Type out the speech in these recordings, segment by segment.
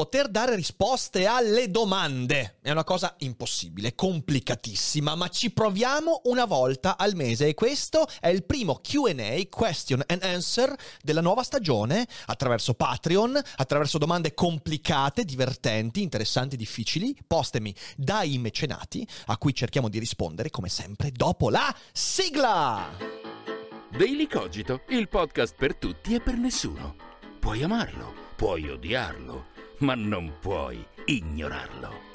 poter dare risposte alle domande. È una cosa impossibile, complicatissima, ma ci proviamo una volta al mese e questo è il primo QA, question and answer, della nuova stagione attraverso Patreon, attraverso domande complicate, divertenti, interessanti, difficili, postemi dai mecenati, a cui cerchiamo di rispondere come sempre dopo la sigla. Daily Cogito, il podcast per tutti e per nessuno. Puoi amarlo, puoi odiarlo ma non puoi ignorarlo.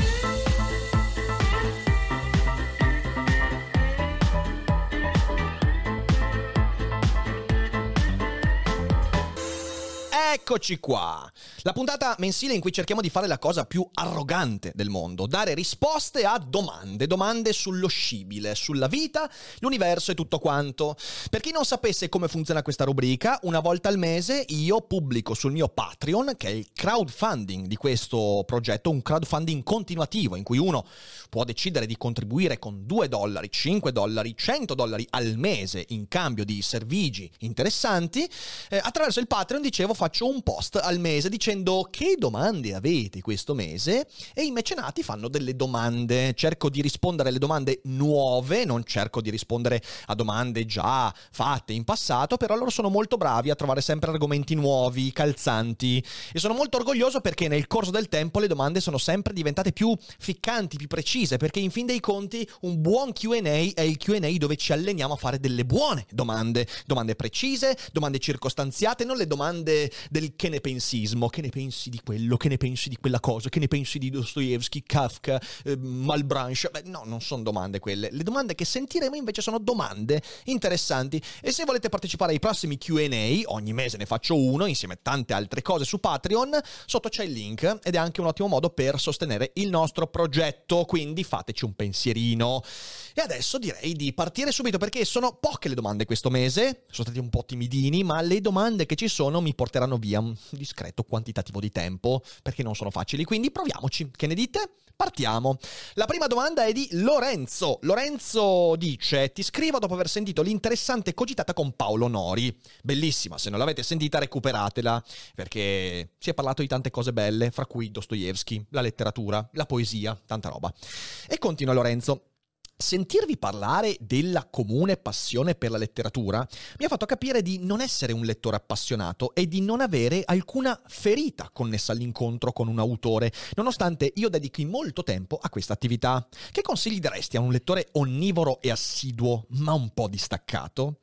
Eccoci qua! La puntata mensile in cui cerchiamo di fare la cosa più arrogante del mondo, dare risposte a domande, domande sullo scibile, sulla vita, l'universo e tutto quanto. Per chi non sapesse come funziona questa rubrica, una volta al mese io pubblico sul mio Patreon, che è il crowdfunding di questo progetto, un crowdfunding continuativo in cui uno può decidere di contribuire con 2 dollari, 5 dollari, 100 dollari al mese in cambio di servigi interessanti. Eh, attraverso il Patreon, dicevo, faccio un post al mese dicendo che domande avete questo mese? E i mecenati fanno delle domande. Cerco di rispondere alle domande nuove, non cerco di rispondere a domande già fatte in passato, però loro sono molto bravi a trovare sempre argomenti nuovi, calzanti. E sono molto orgoglioso perché nel corso del tempo le domande sono sempre diventate più ficcanti, più precise, perché in fin dei conti un buon QA è il QA dove ci alleniamo a fare delle buone domande, domande precise, domande circostanziate, non le domande del che ne pensismo, che ne pensi di quello, che ne pensi di quella cosa, che ne pensi di Dostoevsky, Kafka, eh, Malbranche. Beh, no, non sono domande quelle. Le domande che sentiremo invece sono domande interessanti. E se volete partecipare ai prossimi QA, ogni mese ne faccio uno insieme a tante altre cose su Patreon, sotto c'è il link ed è anche un ottimo modo per sostenere il nostro progetto. Quindi fateci un pensierino. E adesso direi di partire subito perché sono poche le domande questo mese, sono stati un po' timidini, ma le domande che ci sono mi porteranno via un discreto quantitativo di tempo perché non sono facili. Quindi proviamoci. Che ne dite? Partiamo. La prima domanda è di Lorenzo. Lorenzo dice: Ti scrivo dopo aver sentito l'interessante cogitata con Paolo Nori. Bellissima, se non l'avete sentita, recuperatela perché si è parlato di tante cose belle, fra cui Dostoevsky, la letteratura, la poesia, tanta roba. E continua Lorenzo. Sentirvi parlare della comune passione per la letteratura mi ha fatto capire di non essere un lettore appassionato e di non avere alcuna ferita connessa all'incontro con un autore, nonostante io dedichi molto tempo a questa attività. Che consigli daresti a un lettore onnivoro e assiduo, ma un po' distaccato?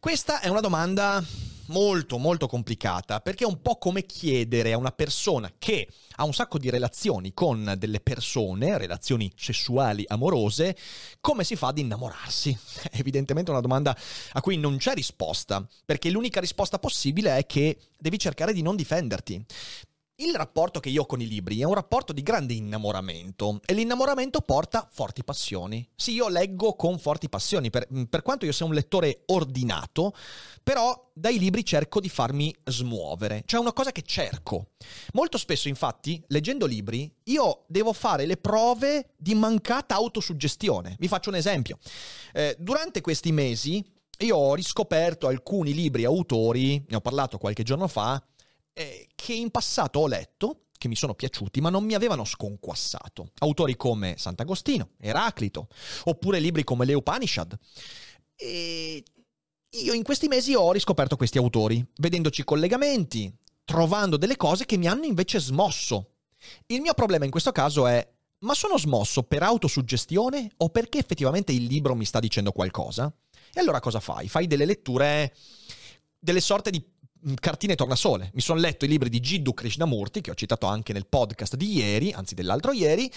Questa è una domanda molto molto complicata perché è un po' come chiedere a una persona che ha un sacco di relazioni con delle persone, relazioni sessuali amorose, come si fa ad innamorarsi? È evidentemente una domanda a cui non c'è risposta, perché l'unica risposta possibile è che devi cercare di non difenderti. Il rapporto che io ho con i libri è un rapporto di grande innamoramento e l'innamoramento porta forti passioni. Sì, io leggo con forti passioni, per, per, quanto io sia un lettore ordinato, però dai libri cerco di farmi smuovere, cioè una cosa che cerco. Molto spesso, infatti, leggendo libri, io devo fare le prove di mancata autosuggestione. Vi faccio un esempio. Eh, durante questi mesi io ho riscoperto alcuni libri autori, ne ho parlato qualche giorno fa, eh, che in passato ho letto, che mi sono piaciuti, ma non mi avevano sconquassato. Autori come Sant'Agostino, Eraclito, oppure libri come Le Upanishad. E io in questi mesi ho riscoperto questi autori, vedendoci collegamenti, trovando delle cose che mi hanno invece smosso. Il mio problema in questo caso è, ma sono smosso per autosuggestione o perché effettivamente il libro mi sta dicendo qualcosa? E allora cosa fai? Fai delle letture, delle sorte di cartine tornasole. Mi sono letto i libri di Jiddu Krishnamurti, che ho citato anche nel podcast di ieri, anzi dell'altro ieri,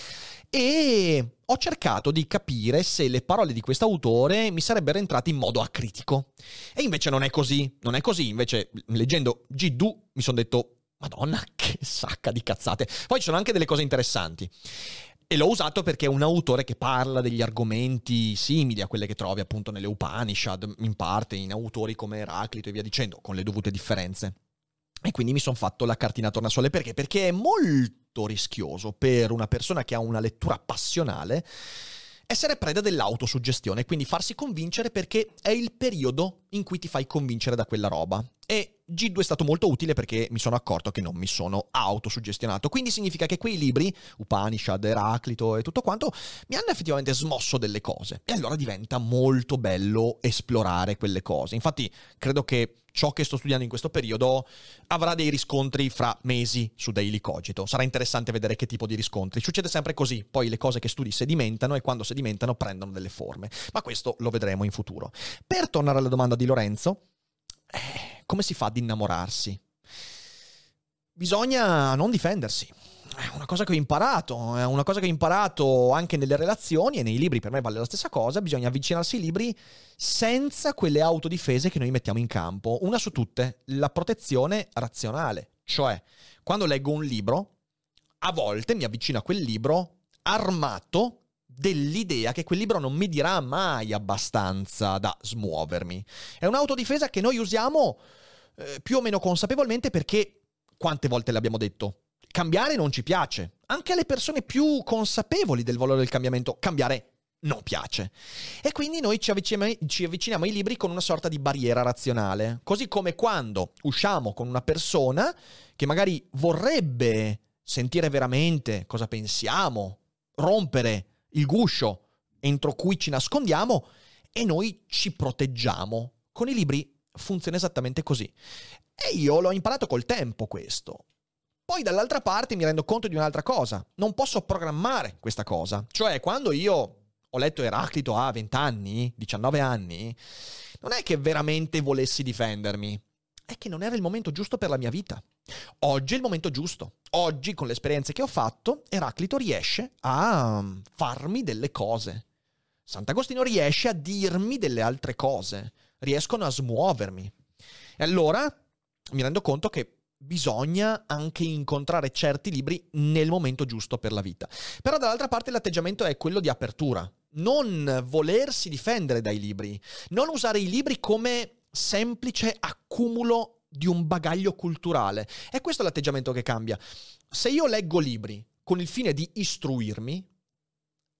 e ho cercato di capire se le parole di quest'autore mi sarebbero entrate in modo acritico. E invece non è così, non è così. Invece, leggendo Jiddu, mi sono detto, Madonna, che sacca di cazzate. Poi ci sono anche delle cose interessanti. E l'ho usato perché è un autore che parla degli argomenti simili a quelle che trovi appunto nelle Upanishad, in parte in autori come Eraclito e via dicendo, con le dovute differenze. E quindi mi sono fatto la cartina tornasole perché? Perché è molto rischioso per una persona che ha una lettura passionale essere preda dell'autosuggestione, quindi farsi convincere perché è il periodo in cui ti fai convincere da quella roba. E G2 è stato molto utile perché mi sono accorto che non mi sono autosuggestionato. Quindi significa che quei libri, Upanishad, Eraclito e tutto quanto, mi hanno effettivamente smosso delle cose. E allora diventa molto bello esplorare quelle cose. Infatti, credo che ciò che sto studiando in questo periodo avrà dei riscontri fra mesi su Daily Cogito. Sarà interessante vedere che tipo di riscontri. Succede sempre così, poi le cose che studi sedimentano e quando sedimentano prendono delle forme. Ma questo lo vedremo in futuro. Per tornare alla domanda di Lorenzo, eh, come si fa ad innamorarsi? Bisogna non difendersi è una cosa che ho imparato, è una cosa che ho imparato anche nelle relazioni e nei libri, per me vale la stessa cosa, bisogna avvicinarsi ai libri senza quelle autodifese che noi mettiamo in campo. Una su tutte, la protezione razionale, cioè quando leggo un libro, a volte mi avvicino a quel libro armato dell'idea che quel libro non mi dirà mai abbastanza da smuovermi. È un'autodifesa che noi usiamo eh, più o meno consapevolmente perché, quante volte l'abbiamo detto, cambiare non ci piace. Anche alle persone più consapevoli del valore del cambiamento, cambiare non piace. E quindi noi ci avviciniamo, ci avviciniamo, ai libri con una sorta di barriera razionale. Così come quando usciamo con una persona che magari vorrebbe sentire veramente cosa pensiamo, rompere il guscio entro cui ci nascondiamo e noi ci proteggiamo. Con i libri funziona esattamente così. E io l'ho imparato col tempo questo. Poi dall'altra parte mi rendo conto di un'altra cosa, non posso programmare questa cosa, cioè quando io ho letto Eraclito a 20 anni, 19 anni, non è che veramente volessi difendermi, è che non era il momento giusto per la mia vita. Oggi è il momento giusto. Oggi, con le esperienze che ho fatto, Eraclito riesce a farmi delle cose. Sant'Agostino riesce a dirmi delle altre cose. Riescono a smuovermi. E allora mi rendo conto che bisogna anche incontrare certi libri nel momento giusto per la vita. Però dall'altra parte l'atteggiamento è quello di apertura, non volersi difendere dai libri, non usare i libri come semplice accumulo di un bagaglio culturale. È questo l'atteggiamento che cambia. Se io leggo libri con il fine di istruirmi,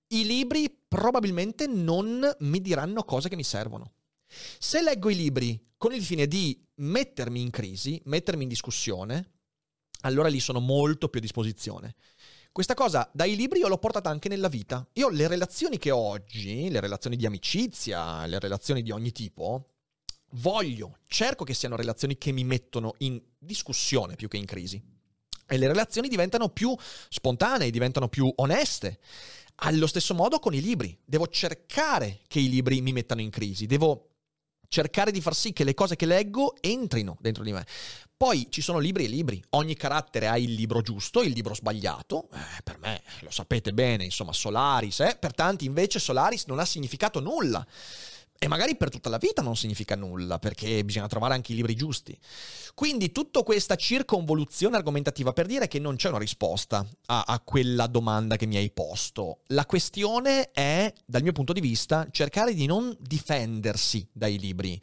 i libri probabilmente non mi diranno cose che mi servono. Se leggo i libri con il fine di mettermi in crisi, mettermi in discussione, allora lì sono molto più a disposizione. Questa cosa dai libri io l'ho portata anche nella vita. Io le relazioni che ho oggi, le relazioni di amicizia, le relazioni di ogni tipo, voglio, cerco che siano relazioni che mi mettono in discussione più che in crisi. E le relazioni diventano più spontanee, diventano più oneste. Allo stesso modo con i libri. Devo cercare che i libri mi mettano in crisi, devo cercare di far sì che le cose che leggo entrino dentro di me. Poi ci sono libri e libri, ogni carattere ha il libro giusto, il libro sbagliato, eh, per me lo sapete bene, insomma Solaris, eh? per tanti invece Solaris non ha significato nulla. E magari per tutta la vita non significa nulla, perché bisogna trovare anche i libri giusti. Quindi tutta questa circonvoluzione argomentativa per dire che non c'è una risposta a, a, quella domanda che mi hai posto. La questione è, dal mio punto di vista, cercare di non difendersi dai libri.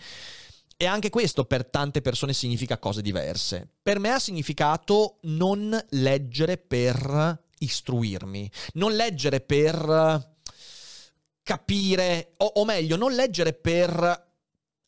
E anche questo per tante persone significa cose diverse. Per me ha significato non leggere per istruirmi, non leggere per capire, o, o meglio, non leggere per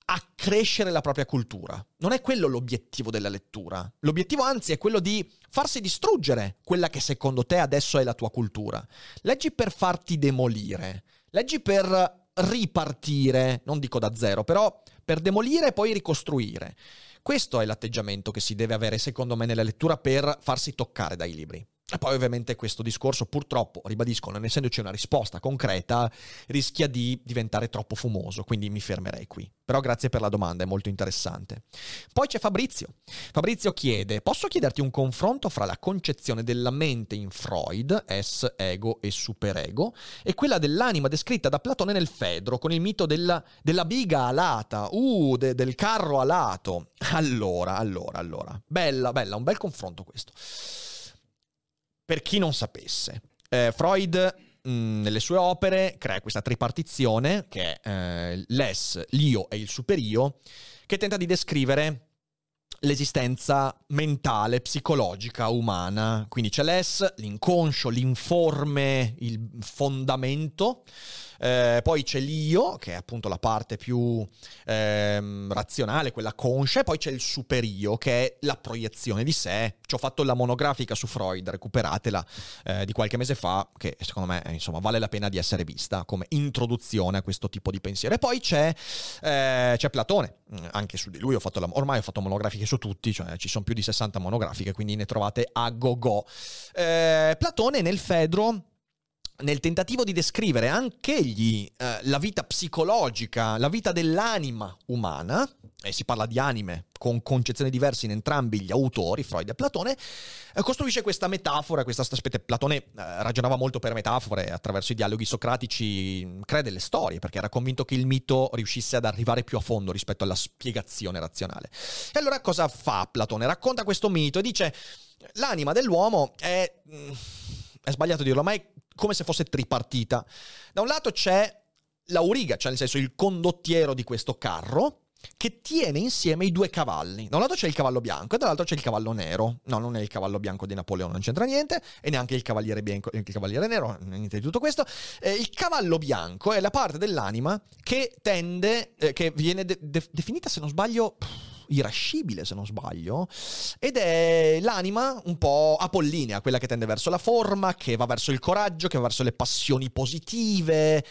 accrescere la propria cultura. Non è quello l'obiettivo della lettura. L'obiettivo anzi è quello di farsi distruggere quella che secondo te adesso è la tua cultura. Leggi per farti demolire. Leggi per ripartire, non dico da zero, però per demolire e poi ricostruire. Questo è l'atteggiamento che si deve avere secondo me nella lettura per farsi toccare dai libri. E poi ovviamente questo discorso purtroppo, ribadisco, non essendoci una risposta concreta, rischia di diventare troppo fumoso, quindi mi fermerei qui. Però grazie per la domanda, è molto interessante. Poi c'è Fabrizio. Fabrizio chiede, posso chiederti un confronto fra la concezione della mente in Freud, es, ego e superego, e quella dell'anima descritta da Platone nel Fedro, con il mito della, della biga alata, uh, de, del carro alato. Allora, allora, allora. Bella, bella, un bel confronto questo. Per chi non sapesse, eh, Freud mh, nelle sue opere crea questa tripartizione che è eh, l'es, l'io e il superio, che tenta di descrivere l'esistenza mentale, psicologica, umana. Quindi c'è l'es, l'inconscio, l'informe, il fondamento. Eh, poi c'è l'io, che è appunto la parte più ehm, razionale, quella conscia, e poi c'è il superio, che è la proiezione di sé. Ci ho fatto la monografica su Freud, recuperatela eh, di qualche mese fa, che secondo me insomma vale la pena di essere vista come introduzione a questo tipo di pensiero. E poi c'è, eh, c'è Platone, anche su di lui ho fatto la, ormai ho fatto monografiche su tutti, cioè ci sono più di 60 monografiche, quindi ne trovate a go go. Eh, Platone nel Fedro nel tentativo di descrivere anch'egli eh, la vita psicologica, la vita dell'anima umana, e si parla di anime con concezioni diverse in entrambi gli autori, Freud e Platone, eh, costruisce questa metafora, questa aspetta, Platone eh, ragionava molto per metafore, attraverso i dialoghi socratici crea delle storie, perché era convinto che il mito riuscisse ad arrivare più a fondo rispetto alla spiegazione razionale. E allora cosa fa Platone? Racconta questo mito e dice l'anima dell'uomo è... Mm, è sbagliato dirlo, ma è come se fosse tripartita. Da un lato c'è l'auriga, cioè nel senso il condottiero di questo carro, che tiene insieme i due cavalli. Da un lato c'è il cavallo bianco e dall'altro c'è il cavallo nero. No, non è il cavallo bianco di Napoleone, non c'entra niente, e neanche il cavaliere, bianco, il cavaliere nero, niente di tutto questo. Eh, il cavallo bianco è la parte dell'anima che tende, eh, che viene de- de- definita, se non sbaglio... Pff, irascibile se non sbaglio, ed è l'anima un po' apollinea, quella che tende verso la forma, che va verso il coraggio, che va verso le passioni positive,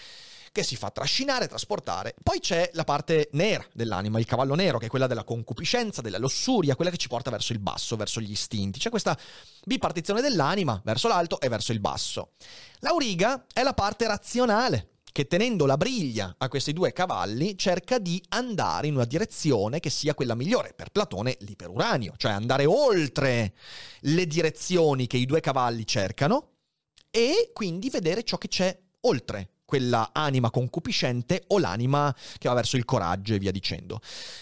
che si fa trascinare, trasportare. Poi c'è la parte nera dell'anima, il cavallo nero, che è quella della concupiscenza, della lussuria, quella che ci porta verso il basso, verso gli istinti. C'è questa bipartizione dell'anima verso l'alto e verso il basso. L'auriga è la parte razionale, che tenendo la briglia a questi due cavalli cerca di andare in una direzione che sia quella migliore. Per Platone l'iperuranio, cioè andare oltre le direzioni che i due cavalli cercano e quindi vedere ciò che c'è oltre quella anima concupiscente o l'anima che va verso il coraggio e via dicendo.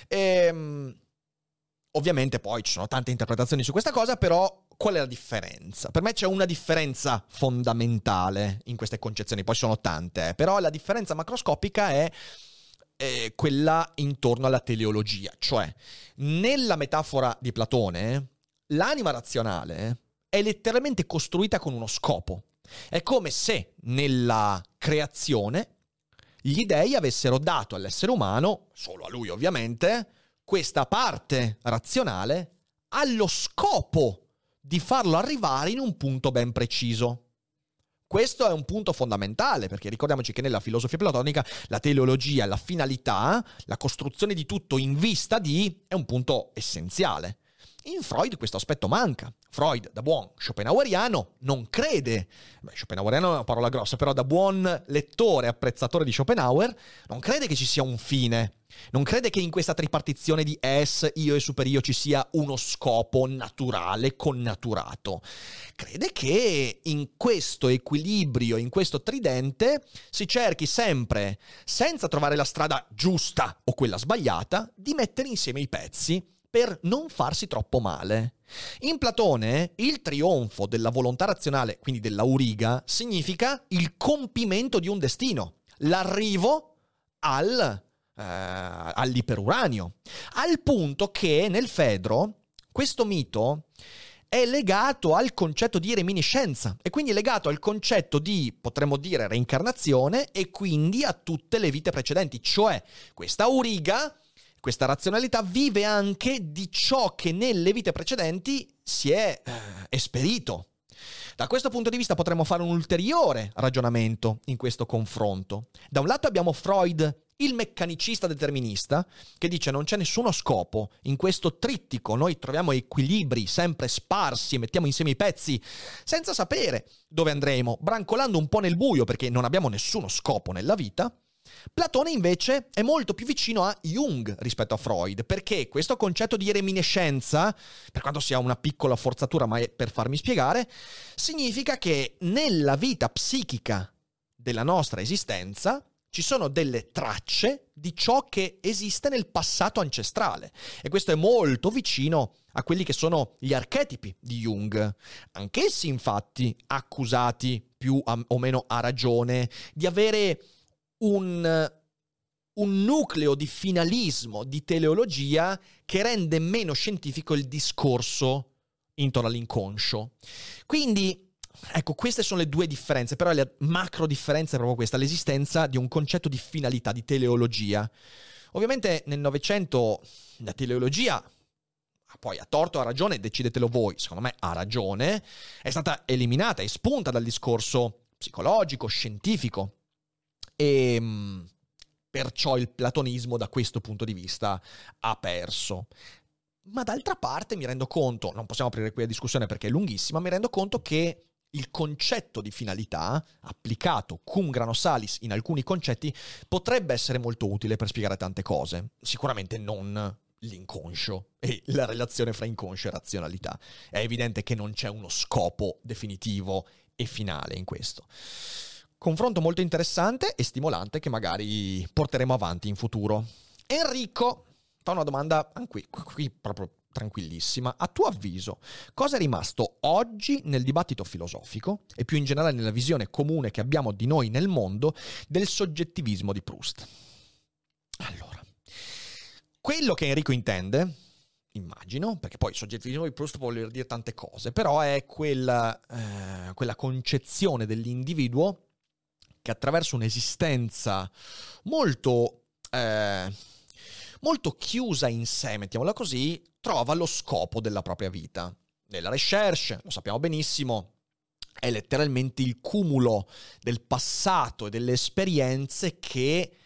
Ehm, ovviamente poi ci sono tante interpretazioni su questa cosa, però qual è la differenza? Per me c'è una differenza fondamentale in queste concezioni, poi sono tante, eh, però la differenza macroscopica è eh, quella intorno alla teleologia, cioè nella metafora di Platone l'anima razionale è letteralmente costruita con uno scopo. È come se nella creazione gli dei avessero dato all'essere umano, solo a lui ovviamente, questa parte razionale allo scopo di farlo arrivare in un punto ben preciso. Questo è un punto fondamentale perché ricordiamoci che nella filosofia platonica la teleologia, la finalità, la costruzione di tutto in vista di è un punto essenziale. In Freud questo aspetto manca. Freud, da buon schopenhaueriano, non crede, beh, schopenhaueriano è una parola grossa, però da buon lettore apprezzatore di Schopenhauer, non crede che ci sia un fine. Non crede che in questa tripartizione di es, io e superio ci sia uno scopo naturale, connaturato. Crede che in questo equilibrio, in questo tridente, si cerchi sempre, senza trovare la strada giusta o quella sbagliata, di mettere insieme i pezzi per non farsi troppo male. In Platone il trionfo della volontà razionale, quindi dell'auriga, significa il compimento di un destino, l'arrivo al, eh, all'iperuranio, al punto che nel Fedro questo mito è legato al concetto di reminiscenza e quindi legato al concetto di, potremmo dire, reincarnazione e quindi a tutte le vite precedenti, cioè questa auriga questa razionalità vive anche di ciò che nelle vite precedenti si è eh, esperito. Da questo punto di vista potremmo fare un ulteriore ragionamento in questo confronto. Da un lato abbiamo Freud, il meccanicista determinista, che dice non c'è nessuno scopo in questo trittico, noi troviamo equilibri sempre sparsi e mettiamo insieme i pezzi senza sapere dove andremo, brancolando un po' nel buio perché non abbiamo nessuno scopo nella vita. Platone invece è molto più vicino a Jung rispetto a Freud, perché questo concetto di reminiscenza, per quanto sia una piccola forzatura, ma è per farmi spiegare, significa che nella vita psichica della nostra esistenza ci sono delle tracce di ciò che esiste nel passato ancestrale e questo è molto vicino a quelli che sono gli archetipi di Jung. Anch'essi infatti accusati più o meno a ragione, di avere un, un nucleo di finalismo, di teleologia che rende meno scientifico il discorso intorno all'inconscio. Quindi Ecco, queste sono le due differenze, però la macro differenza è proprio questa, l'esistenza di un concetto di finalità, di teleologia. Ovviamente nel Novecento la teleologia, poi a torto o a ragione, decidetelo voi, secondo me ha ragione, è stata eliminata, espunta dal discorso psicologico, scientifico. E ehm, perciò il platonismo da questo punto di vista ha perso. Ma d'altra parte mi rendo conto, non possiamo aprire qui la discussione perché è lunghissima, mi rendo conto che il concetto di finalità, applicato cum grano salis in alcuni concetti, potrebbe essere molto utile per spiegare tante cose. Sicuramente non l'inconscio e la relazione fra inconscio e razionalità. È evidente che non c'è uno scopo definitivo e finale in questo. Confronto molto interessante e stimolante che magari porteremo avanti in futuro. Enrico fa una domanda qui, qui proprio tranquillissima. A tuo avviso, cosa è rimasto oggi nel dibattito filosofico e più in generale nella visione comune che abbiamo di noi nel mondo del soggettivismo di Proust? Allora, quello che Enrico intende, immagino, perché poi soggettivismo di Proust voler dire tante cose, però è quella, eh, quella concezione dell'individuo che attraverso un'esistenza molto... Eh, molto chiusa in sé, mettiamola così, trova lo scopo della propria vita. Nella recherche, lo sappiamo benissimo, è letteralmente il cumulo del passato e delle esperienze che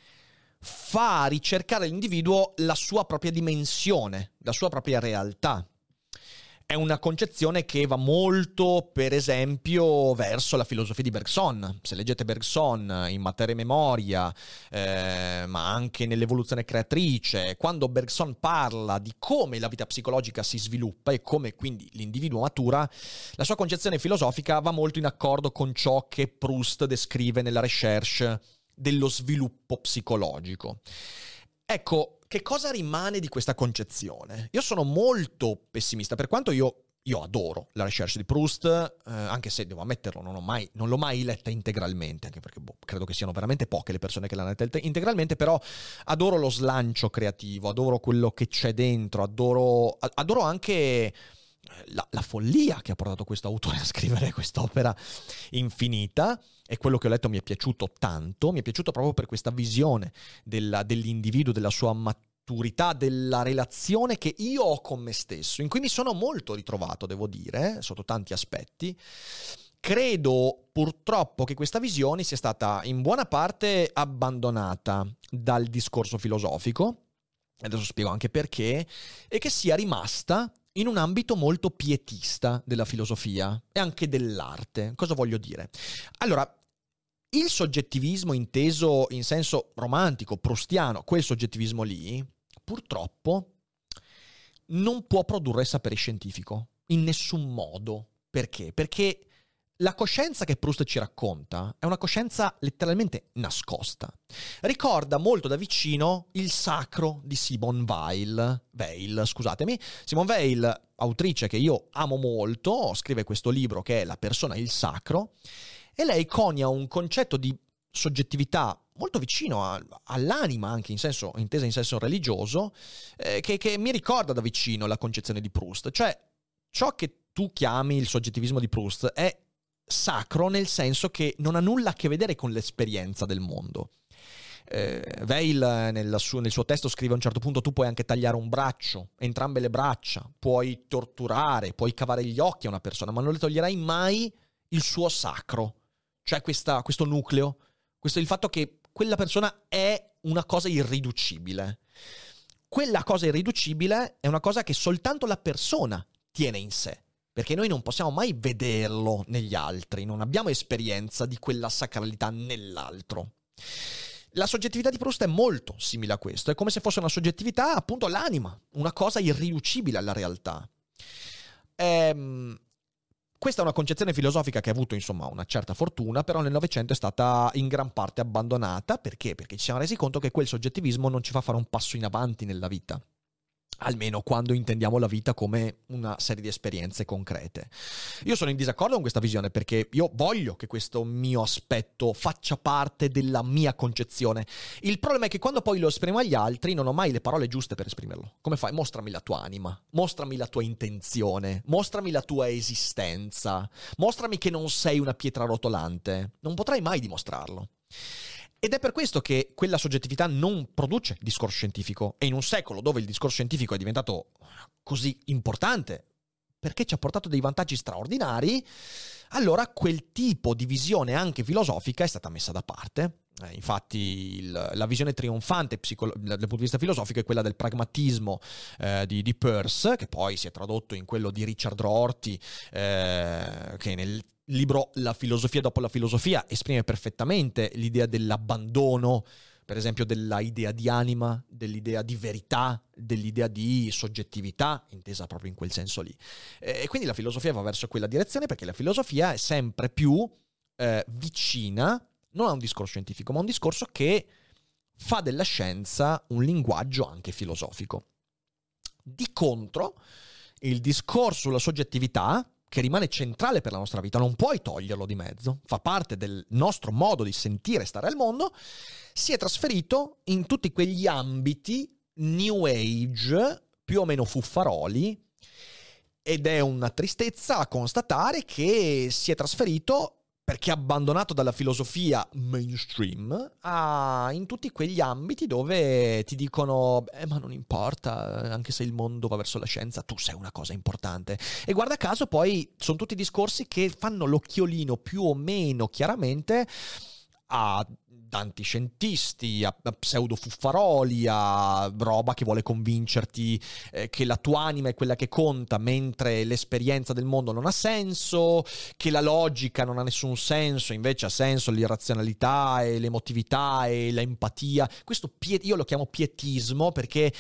fa ricercare l'individuo la sua propria dimensione, la sua propria realtà. È una concezione che va molto, per esempio, verso la filosofia di Bergson. Se leggete Bergson in Materia e Memoria, eh, ma anche nell'evoluzione creatrice, quando Bergson parla di come la vita psicologica si sviluppa e come quindi l'individuo matura, la sua concezione filosofica va molto in accordo con ciò che Proust descrive nella recherche dello sviluppo psicologico. Ecco, che cosa rimane di questa concezione? Io sono molto pessimista, per quanto io, io adoro la recherche di Proust, eh, anche se devo ammetterlo, non, mai, non, l'ho mai letta integralmente, anche perché boh, credo che siano veramente poche le persone che l'hanno letta integralmente, però adoro lo slancio creativo, adoro quello che c'è dentro, adoro, adoro anche la, la, follia che ha portato questo autore a scrivere quest'opera infinita e quello che ho letto mi è piaciuto tanto, mi è piaciuto proprio per questa visione della, dell'individuo, della sua maturità, della relazione che io ho con me stesso, in cui mi sono molto ritrovato, devo dire, sotto tanti aspetti. Credo purtroppo che questa visione sia stata in buona parte abbandonata dal discorso filosofico, adesso spiego anche perché, e che sia rimasta in un ambito molto pietista della filosofia e anche dell'arte. Cosa voglio dire? Allora, il soggettivismo inteso in senso romantico, prustiano, quel soggettivismo lì, purtroppo non può produrre sapere scientifico, in nessun modo. Perché? Perché la coscienza che Proust ci racconta è una coscienza letteralmente nascosta. Ricorda molto da vicino il sacro di Simone Weil, Weil, scusatemi. Simone Weil, autrice che io amo molto, scrive questo libro che è La persona e il sacro, e lei conia un concetto di soggettività molto vicino a, all'anima, anche in senso, intesa in senso religioso, eh, che, che mi ricorda da vicino la concezione di Proust. Cioè, ciò che tu chiami il soggettivismo di Proust è sacro nel senso che non ha nulla a che vedere con l'esperienza del mondo. Eh, Veil nel suo, nel suo, testo scrive a un certo punto tu puoi anche tagliare un braccio, entrambe le braccia, puoi torturare, puoi cavare gli occhi a una persona, ma non le toglierai mai il suo sacro, cioè questa, questo nucleo, questo, il fatto che quella persona è una cosa irriducibile. Quella cosa irriducibile è una cosa che soltanto la persona tiene in sé perché noi non possiamo mai vederlo negli altri, non abbiamo esperienza di quella sacralità nell'altro. La soggettività di Proust è molto simile a questo, è come se fosse una soggettività, appunto, l'anima, una cosa irriducibile alla realtà. Ehm, questa è una concezione filosofica che ha avuto, insomma, una certa fortuna, però nel Novecento è stata in gran parte abbandonata. Perché? Perché ci siamo resi conto che quel soggettivismo non ci fa fare un passo in avanti nella vita. Almeno quando intendiamo la vita come una serie di esperienze concrete. Io sono in disaccordo con questa visione perché io voglio che questo mio aspetto faccia parte della mia concezione. Il problema è che quando poi lo esprimo agli altri non ho mai le parole giuste per esprimerlo. Come fai? Mostrami la tua anima, mostrami la tua intenzione, mostrami la tua esistenza, mostrami che non sei una pietra rotolante. Non potrai mai dimostrarlo. Ed è per questo che quella soggettività non produce discorso scientifico. E in un secolo dove il discorso scientifico è diventato così importante, perché ci ha portato dei vantaggi straordinari, allora quel tipo di visione anche filosofica è stata messa da parte. Eh, infatti il, la visione trionfante psicolo- dal punto di vista filosofico è quella del pragmatismo eh, di, di, Peirce, che poi si è tradotto in quello di Richard Rorty, eh, che nel il libro La filosofia dopo la filosofia esprime perfettamente l'idea dell'abbandono, per esempio dell'idea di anima, dell'idea di verità, dell'idea di soggettività, intesa proprio in quel senso lì. E quindi la filosofia va verso quella direzione perché la filosofia è sempre più eh, vicina, non a un discorso scientifico, ma a un discorso che fa della scienza un linguaggio anche filosofico. Di contro, il discorso sulla soggettività, che rimane centrale per la nostra vita, non puoi toglierlo di mezzo, fa parte del nostro modo di sentire e stare al mondo, si è trasferito in tutti quegli ambiti new age, più o meno fuffaroli, ed è una tristezza constatare che si è trasferito perché abbandonato dalla filosofia mainstream a, in tutti quegli ambiti dove ti dicono eh, ma non importa anche se il mondo va verso la scienza tu sei una cosa importante. E guarda caso poi sono tutti discorsi che fanno l'occhiolino più o meno chiaramente a tanti scientisti, a, a pseudo-fuffaroli, a roba che vuole convincerti eh, che la tua anima è quella che conta, mentre l'esperienza del mondo non ha senso, che la logica non ha nessun senso, invece ha senso l'irrazionalità e l'emotività e l'empatia. Questo pie- io lo chiamo pietismo perché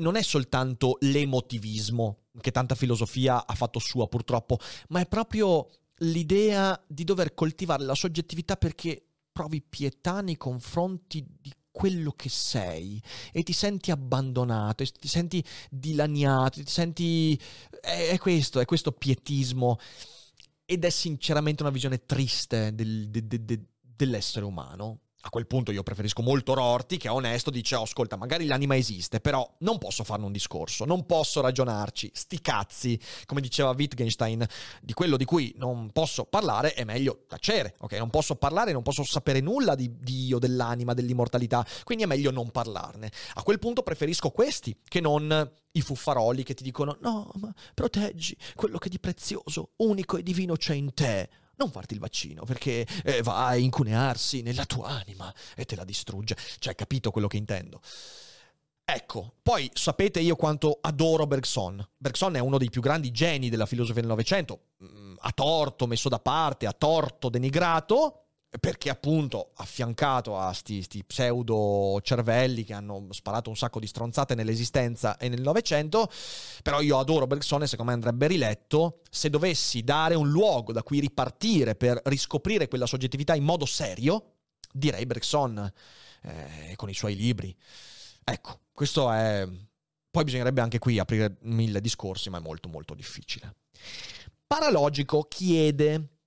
non è soltanto l'emotivismo che tanta filosofia ha fatto sua purtroppo, ma è proprio l'idea di dover coltivare la soggettività perché provi pietà nei confronti di quello che sei e ti senti abbandonato, ti senti dilaniato, ti senti... È, è questo, è questo pietismo ed è sinceramente una visione triste del, de, de, de, dell'essere umano a quel punto io preferisco molto Rorty che è onesto, dice oh, ascolta magari l'anima esiste, però non posso farne un discorso, non posso ragionarci, sti cazzi, come diceva Wittgenstein, di quello di cui non posso parlare è meglio tacere, ok? Non posso parlare, non posso sapere nulla di Dio, dell'anima, dell'immortalità, quindi è meglio non parlarne. A quel punto preferisco questi che non i fuffaroli che ti dicono no, ma proteggi quello che di prezioso, unico e divino c'è in te non farti il vaccino perché eh, va a incunearsi nella tua anima e te la distrugge. Cioè, capito quello che intendo? Ecco, poi sapete io quanto adoro Bergson. Bergson è uno dei più grandi geni della filosofia del Novecento, mm, a torto messo da parte, a torto denigrato, perché appunto affiancato a sti, sti, pseudo cervelli che hanno sparato un sacco di stronzate nell'esistenza e nel Novecento, però io adoro Bergson e secondo me andrebbe riletto, se dovessi dare un luogo da cui ripartire per riscoprire quella soggettività in modo serio, direi Bergson eh, con i suoi libri. Ecco, questo è... Poi bisognerebbe anche qui aprire mille discorsi, ma è molto molto difficile. Paralogico chiede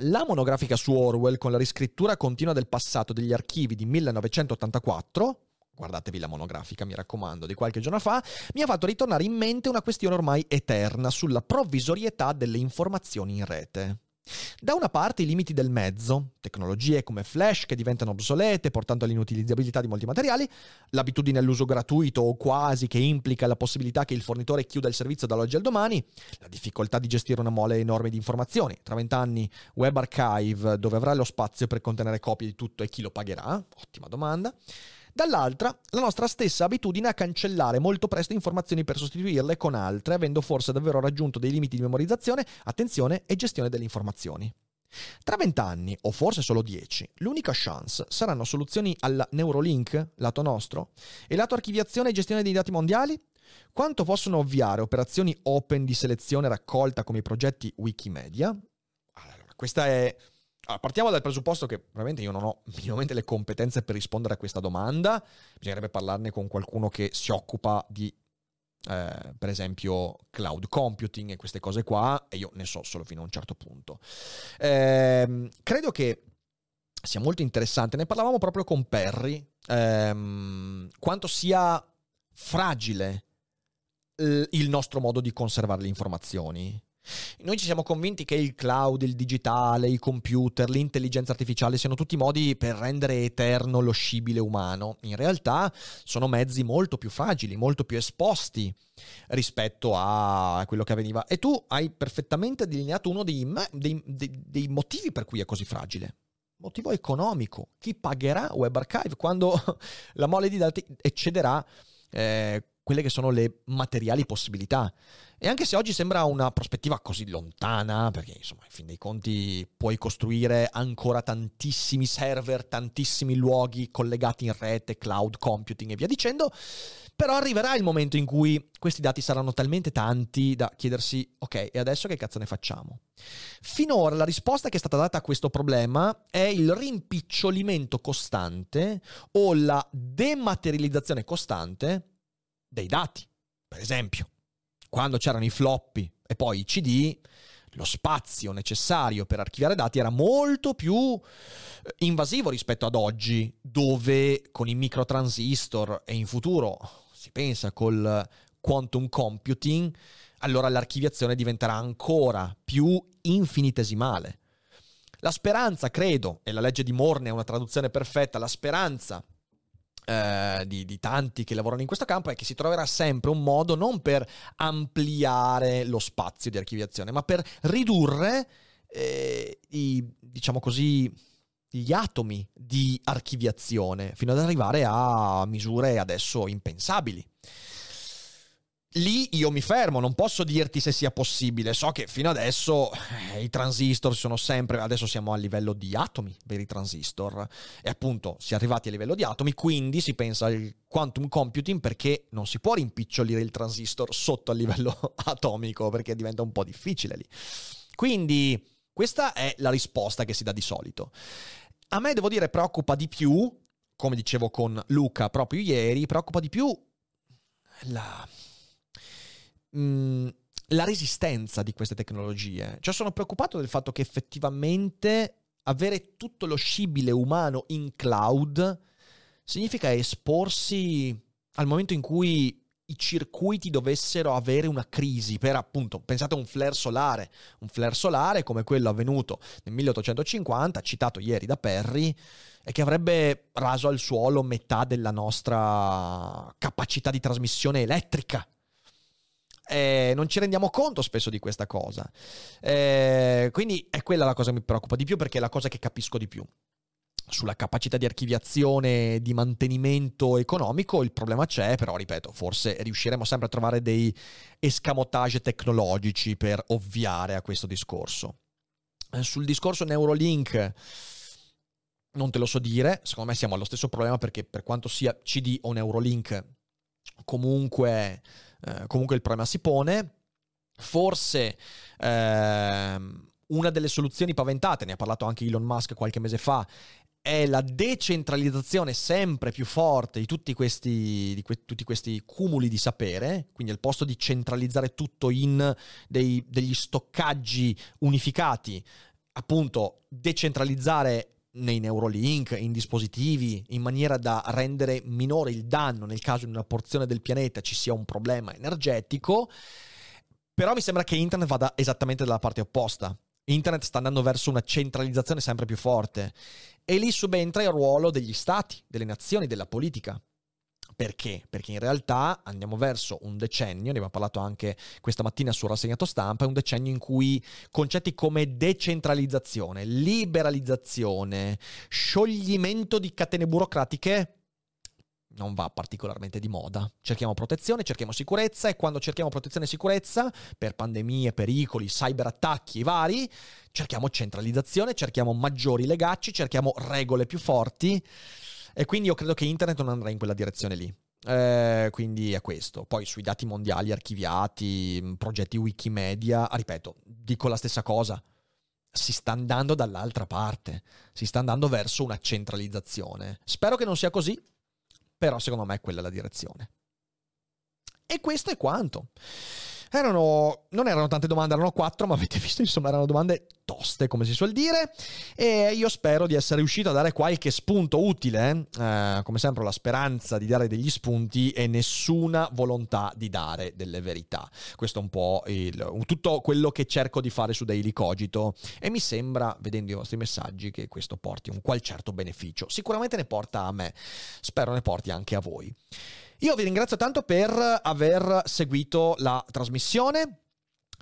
la monografica su Orwell con la riscrittura continua del passato degli archivi di 1984, guardatevi la monografica, mi raccomando, di qualche giorno fa, mi ha fatto ritornare in mente una questione ormai eterna sulla provvisorietà delle informazioni in rete. Da una parte i limiti del mezzo, tecnologie come flash che diventano obsolete portando all'inutilizzabilità di molti materiali, l'abitudine all'uso gratuito o quasi che implica la possibilità che il fornitore chiuda il servizio dall'oggi al domani, la difficoltà di gestire una mole enorme di informazioni, tra vent'anni Web Archive dove avrà lo spazio per contenere copie di tutto e chi lo pagherà? Ottima domanda dall'altra la nostra stessa abitudine a cancellare molto presto informazioni per sostituirle con altre, avendo forse davvero raggiunto dei limiti di memorizzazione, attenzione e gestione delle informazioni. Tra vent'anni, o forse solo dieci, l'unica chance saranno soluzioni alla Neurolink, lato nostro, e lato archiviazione e gestione dei dati mondiali? Quanto possono ovviare operazioni open di selezione raccolta come i progetti Wikimedia? Allora, questa è allora, partiamo dal presupposto che veramente io non ho minimamente le competenze per rispondere a questa domanda, bisognerebbe parlarne con qualcuno che si occupa di eh, per esempio cloud computing e queste cose qua, e io ne so solo fino a un certo punto. Eh, credo che sia molto interessante, ne parlavamo proprio con Perry, ehm, quanto sia fragile il nostro modo di conservare le informazioni. Noi ci siamo convinti che il cloud, il digitale, i computer, l'intelligenza artificiale siano tutti modi per rendere eterno lo scibile umano. In realtà sono mezzi molto più fragili, molto più esposti rispetto a quello che avveniva. E tu hai perfettamente delineato uno dei, dei, dei, dei motivi per cui è così fragile. Motivo economico. Chi pagherà WebArchive quando la mole di dati eccederà eh, quelle che sono le materiali possibilità? E anche se oggi sembra una prospettiva così lontana, perché insomma, in fin dei conti puoi costruire ancora tantissimi server, tantissimi luoghi collegati in rete, cloud computing e via dicendo, però arriverà il momento in cui questi dati saranno talmente tanti da chiedersi, ok, e adesso che cazzo ne facciamo? Finora la risposta che è stata data a questo problema è il rimpicciolimento costante o la dematerializzazione costante dei dati. Per esempio, quando c'erano i floppy e poi i CD, lo spazio necessario per archiviare dati era molto più eh, invasivo rispetto ad oggi, dove con i microtransistor e in futuro si pensa col quantum computing, allora l'archiviazione diventerà ancora più infinitesimale. La speranza, credo, e la legge di Morne è una traduzione perfetta, la speranza eh, di, di, tanti che lavorano in questo campo è che si troverà sempre un modo non per ampliare lo spazio di archiviazione, ma per ridurre eh, i, diciamo così, gli atomi di archiviazione fino ad arrivare a misure adesso impensabili. Lì io mi fermo, non posso dirti se sia possibile. So che fino adesso eh, i transistor sono sempre. Adesso siamo a livello di atomi per i transistor. E appunto si è arrivati a livello di atomi, quindi si pensa al quantum computing perché non si può rimpicciolire il transistor sotto a livello atomico perché diventa un po' difficile lì. Quindi questa è la risposta che si dà di solito. A me devo dire preoccupa di più, come dicevo con Luca proprio ieri, preoccupa di più la mh, mm, la resistenza di queste tecnologie. Cioè sono preoccupato del fatto che effettivamente avere tutto lo scibile umano in cloud significa esporsi al momento in cui i circuiti dovessero avere una crisi per appunto, pensate a un flare solare, un flare solare come quello avvenuto nel 1850, citato ieri da Perry, e che avrebbe raso al suolo metà della nostra capacità di trasmissione elettrica eh, non ci rendiamo conto spesso di questa cosa. Eh, quindi è quella la cosa che mi preoccupa di più perché è la cosa che capisco di più. Sulla capacità di archiviazione, di mantenimento economico, il problema c'è, però ripeto, forse riusciremo sempre a trovare dei escamotage tecnologici per ovviare a questo discorso. Eh, sul discorso Neurolink, non te lo so dire, secondo me siamo allo stesso problema perché per quanto sia CD o Neurolink, comunque eh, comunque il problema si pone. Forse ehm, una delle soluzioni paventate, ne ha parlato anche Elon Musk qualche mese fa, è la decentralizzazione sempre più forte di tutti questi, di que- tutti questi cumuli di sapere, quindi al posto di centralizzare tutto in dei, degli stoccaggi unificati, appunto decentralizzare nei Neurolink, in dispositivi, in maniera da rendere minore il danno nel caso in una porzione del pianeta ci sia un problema energetico. Però mi sembra che Internet vada esattamente dalla parte opposta. Internet sta andando verso una centralizzazione sempre più forte e lì subentra il ruolo degli stati, delle nazioni, della politica. Perché? Perché in realtà andiamo verso un decennio, ne abbiamo parlato anche questa mattina sul rassegnato stampa, è un decennio in cui concetti come decentralizzazione, liberalizzazione, scioglimento di catene burocratiche non va particolarmente di moda. Cerchiamo protezione, cerchiamo sicurezza e quando cerchiamo protezione e sicurezza per pandemie, pericoli, cyberattacchi vari, cerchiamo centralizzazione, cerchiamo maggiori legacci, cerchiamo regole più forti e quindi io credo che internet non andrà in quella direzione lì. Eh, quindi è questo. Poi sui dati mondiali archiviati, mm, progetti Wikimedia, ripeto, dico la stessa cosa. Si sta andando dall'altra parte, si sta andando verso una centralizzazione. Spero che non sia così, però secondo me è quella la direzione. E questo è quanto. Erano, non erano tante domande, erano quattro, ma avete visto, insomma, erano domande toste, come si suol dire. E io spero di essere riuscito a dare qualche spunto utile. Eh, come sempre, la speranza di dare degli spunti e nessuna volontà di dare delle verità. Questo è un po' il, tutto quello che cerco di fare su Daily Cogito. E mi sembra, vedendo i vostri messaggi, che questo porti un qual certo beneficio. Sicuramente ne porta a me, spero ne porti anche a voi. Io vi ringrazio tanto per aver seguito la trasmissione.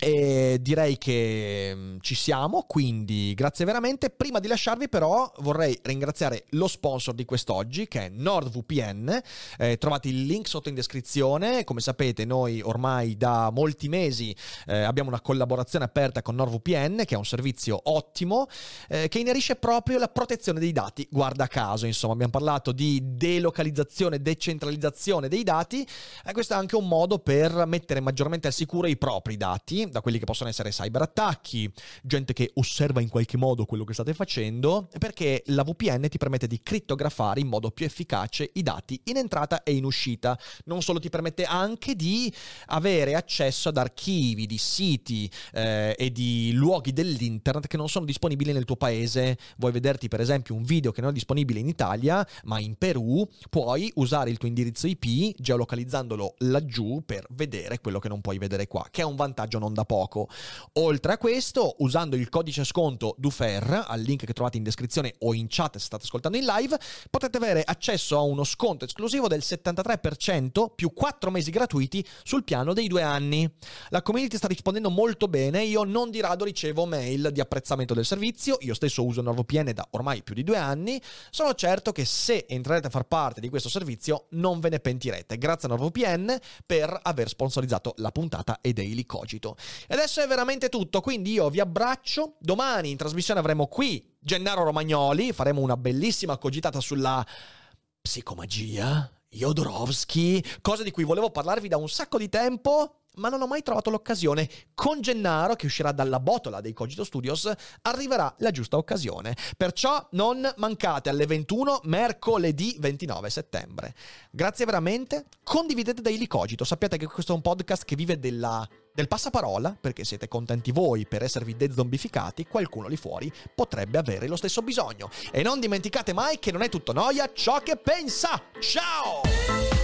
E direi che mm, ci siamo, quindi grazie veramente. Prima di lasciarvi però vorrei ringraziare lo sponsor di quest'oggi che è NordVPN. Eh, trovate il link sotto in descrizione. Come sapete noi ormai da molti mesi eh, abbiamo una collaborazione aperta con NordVPN che è un servizio ottimo eh, che inerisce proprio la protezione dei dati. Guarda caso, insomma abbiamo parlato di delocalizzazione, decentralizzazione dei dati e questo è anche un modo per mettere maggiormente al sicuro i propri dati da quelli che possono essere cyberattacchi, gente che osserva in qualche modo quello che state facendo, perché la VPN ti permette di crittografare in modo più efficace i dati in entrata e in uscita. Non solo ti permette anche di avere accesso ad archivi di siti eh, e di luoghi dell'internet che non sono disponibili nel tuo paese. Vuoi vederti per esempio un video che non è disponibile in Italia, ma in Perù, puoi usare il tuo indirizzo IP geolocalizzandolo laggiù per vedere quello che non puoi vedere qua, che è un vantaggio non da poco. Oltre a questo, usando il codice sconto DUFER, al link che trovate in descrizione o in chat se state ascoltando in live, potete avere accesso a uno sconto esclusivo del 73% più 4 mesi gratuiti sul piano dei due anni. La community sta rispondendo molto bene, io non di rado ricevo mail di apprezzamento del servizio, io stesso uso NordVPN da ormai più di due anni, sono certo che se entrerete a far parte di questo servizio non ve ne pentirete. Grazie a NordVPN per aver sponsorizzato la puntata e Daily Cogito. E adesso è veramente tutto, quindi io vi abbraccio. Domani in trasmissione avremo qui Gennaro Romagnoli, faremo una bellissima cogitata sulla psicomagia, Jodorowsky, cosa di cui volevo parlarvi da un sacco di tempo ma non ho mai trovato l'occasione. Con Gennaro, che uscirà dalla botola dei Cogito Studios, arriverà la giusta occasione. Perciò non mancate alle 21 mercoledì 29 settembre. Grazie veramente, condividete Daily Cogito, sappiate che questo è un podcast che vive della del passaparola, perché siete contenti voi per esservi dezombificati, qualcuno lì fuori potrebbe avere lo stesso bisogno. E non dimenticate mai che non è tutto noia ciò che pensa. Ciao!